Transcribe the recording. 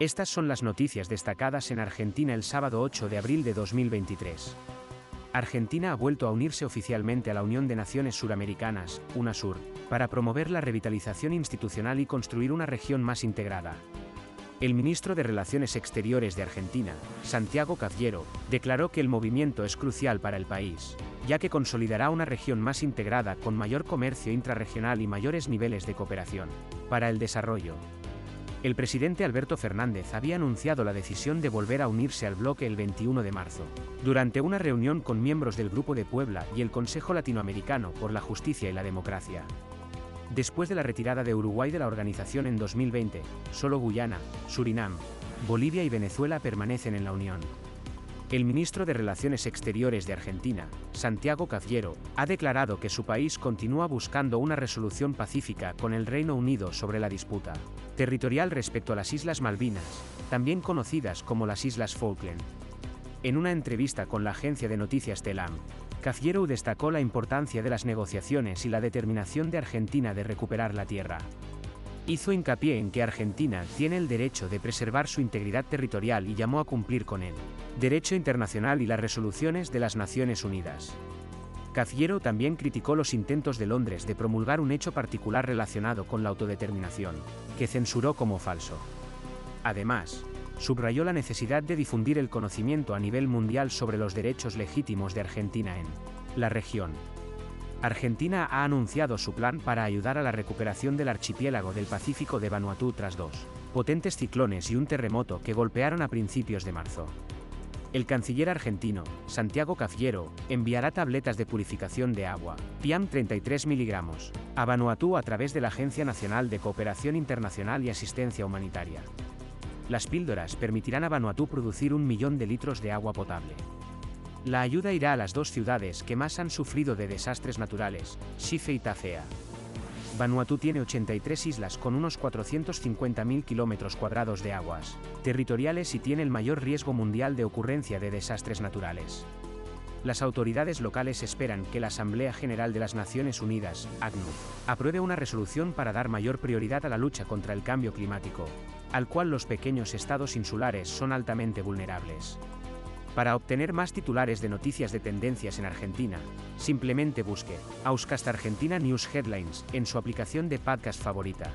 Estas son las noticias destacadas en Argentina el sábado 8 de abril de 2023. Argentina ha vuelto a unirse oficialmente a la Unión de Naciones Suramericanas, UNASUR, para promover la revitalización institucional y construir una región más integrada. El ministro de Relaciones Exteriores de Argentina, Santiago Cafiero, declaró que el movimiento es crucial para el país, ya que consolidará una región más integrada con mayor comercio intrarregional y mayores niveles de cooperación. Para el desarrollo, el presidente Alberto Fernández había anunciado la decisión de volver a unirse al bloque el 21 de marzo, durante una reunión con miembros del Grupo de Puebla y el Consejo Latinoamericano por la Justicia y la Democracia. Después de la retirada de Uruguay de la organización en 2020, solo Guyana, Surinam, Bolivia y Venezuela permanecen en la Unión. El ministro de Relaciones Exteriores de Argentina, Santiago Cafiero, ha declarado que su país continúa buscando una resolución pacífica con el Reino Unido sobre la disputa territorial respecto a las Islas Malvinas, también conocidas como las Islas Falkland. En una entrevista con la agencia de noticias TELAM, Cafiero destacó la importancia de las negociaciones y la determinación de Argentina de recuperar la tierra. Hizo hincapié en que Argentina tiene el derecho de preservar su integridad territorial y llamó a cumplir con el derecho internacional y las resoluciones de las Naciones Unidas. Cafiero también criticó los intentos de Londres de promulgar un hecho particular relacionado con la autodeterminación, que censuró como falso. Además, subrayó la necesidad de difundir el conocimiento a nivel mundial sobre los derechos legítimos de Argentina en la región. Argentina ha anunciado su plan para ayudar a la recuperación del archipiélago del Pacífico de Vanuatu tras dos potentes ciclones y un terremoto que golpearon a principios de marzo. El canciller argentino, Santiago Cafiero, enviará tabletas de purificación de agua, PIAM 33 miligramos, a Vanuatu a través de la Agencia Nacional de Cooperación Internacional y Asistencia Humanitaria. Las píldoras permitirán a Vanuatu producir un millón de litros de agua potable. La ayuda irá a las dos ciudades que más han sufrido de desastres naturales, Shife y Tafea. Vanuatu tiene 83 islas con unos 450.000 kilómetros cuadrados de aguas territoriales y tiene el mayor riesgo mundial de ocurrencia de desastres naturales. Las autoridades locales esperan que la Asamblea General de las Naciones Unidas, ACNUR, apruebe una resolución para dar mayor prioridad a la lucha contra el cambio climático, al cual los pequeños estados insulares son altamente vulnerables. Para obtener más titulares de noticias de tendencias en Argentina, simplemente busque Auscast Argentina News Headlines en su aplicación de podcast favorita.